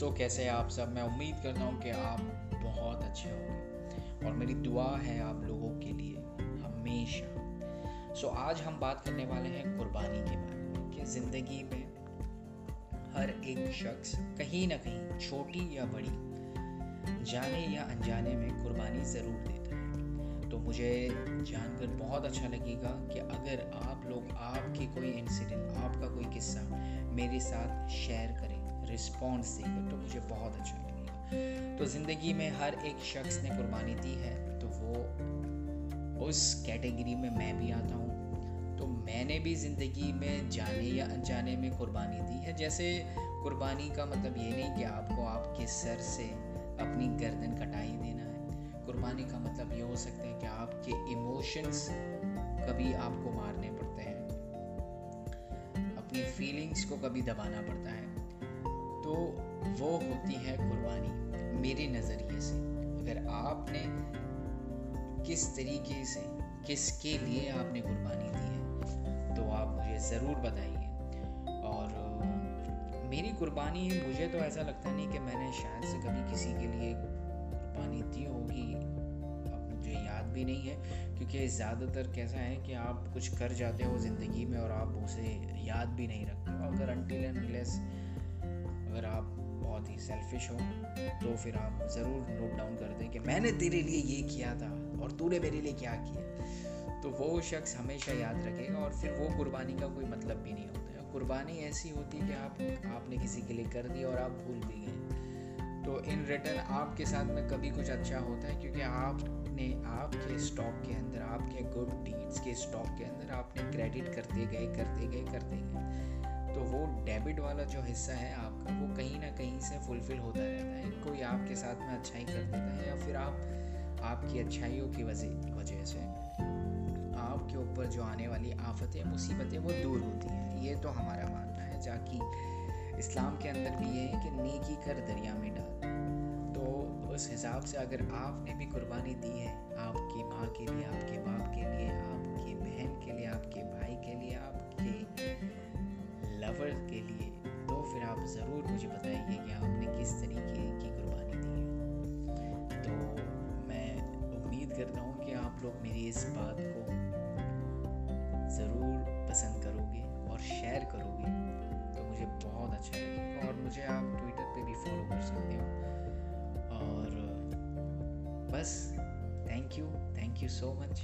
دوستوں کیسے آپ سب میں امید کرتا ہوں کہ آپ بہت اچھے ہوں گے۔ اور میری دعا ہے آپ لوگوں کے لیے، ہمیشہ۔ سو آج ہم بات کرنے والے ہیں قربانی کے بارے میں، کہ زندگی میں ہر ایک شخص کہیں نہ کہیں چھوٹی یا بڑی جانے یا انجانے میں قربانی ضرور دیتا ہے۔ تو مجھے جان کر بہت اچھا لگے گا کہ اگر آپ لوگ، آپ کی کوئی انسیڈنٹ آپ کا کوئی قصہ میرے ساتھ شیئر کریں۔ رسپانس دے گا تو مجھے بہت اچھا لگے گا۔ تو زندگی میں ہر ایک شخص نے قربانی دی ہے، تو وہ اس کیٹیگری میں میں بھی آتا ہوں۔ تو میں نے بھی زندگی میں جانے یا انجانے میں قربانی دی ہے۔ جیسے قربانی کا مطلب یہ نہیں کہ آپ کو آپ کے سر سے اپنی گردن کٹائی دینا ہے۔ قربانی کا مطلب یہ ہو سکتا ہے کہ آپ کے ایموشنس کبھی آپ کو مارنے پڑتے ہیں۔ اپنی فیلنگس کو کبھی دبانا پڑتا ہے۔ وہ ہوتی ہے قربانی میرے نظریے سے۔ اگر آپ نے کس طریقے سے، کس کے لیے آپ نے قربانی دی ہے، تو آپ مجھے ضرور بتائیے۔ اور میری قربانی، مجھے تو ایسا لگتا نہیں کہ میں نے شاید سے کبھی کسی کے لیے قربانی دی ہوگی۔ اب مجھے یاد بھی نہیں ہے، کیونکہ زیادہ تر کیسا ہے کہ آپ کچھ کر جاتے ہو زندگی میں اور آپ اسے یاد بھی نہیں رکھتے۔ اگر انٹیل اینڈ لیس اگر آپ بہت ہی سیلفش ہو، تو پھر آپ ضرور نوٹ ڈاؤن کر دیں کہ میں نے تیرے لیے یہ کیا تھا اور تو نے میرے لیے کیا کیا۔ تو وہ شخص ہمیشہ یاد رکھے گا اور پھر وہ قربانی کا کوئی مطلب بھی نہیں ہوتا۔ ہے قربانی ایسی ہوتی ہے کہ آپ آپ نے کسی کے لیے کر دی اور آپ بھول بھی گئے۔ تو ان ریٹرن آپ کے ساتھ میں کبھی کچھ اچھا ہوتا ہے کیونکہ آپ نے، آپ کے اسٹاک کے اندر، آپ کے گڈ ڈیڈس کے اسٹاک کے اندر آپ نے کریڈٹ کرتے گئے کرتے گئے کرتے گئے۔ ڈیبٹ والا جو حصہ ہے آپ کا، وہ کہیں نہ کہیں سے فلفل ہوتا رہتا ہے۔ کوئی آپ کے ساتھ میں اچھائی کر دیتا ہے یا پھر آپ آپ کی اچھائیوں کی وجہ سے آپ کے اوپر جو آنے والی آفتیں، مصیبتیں، وہ دور ہوتی ہیں۔ یہ تو ہمارا ماننا ہے، جا کہ اسلام کے اندر بھی یہ ہے کہ نیکی کر دریا میں ڈال۔ تو اس حساب سے اگر آپ نے بھی قربانی دی ہے، آپ کی ماں کے لیے، آپ کے باپ کے لور کے لیے، تو پھر آپ ضرور مجھے بتائیے کہ آپ نے کس طریقے کی قربانی دی ہے۔ تو میں امید کرتا ہوں کہ آپ لوگ میری اس بات کو ضرور پسند کرو گے اور شیئر کرو گے۔ تو مجھے بہت اچھا لگے گا اور مجھے آپ ٹویٹر پہ بھی فالو کر سکتے ہو۔ اور بس thank you thank you so much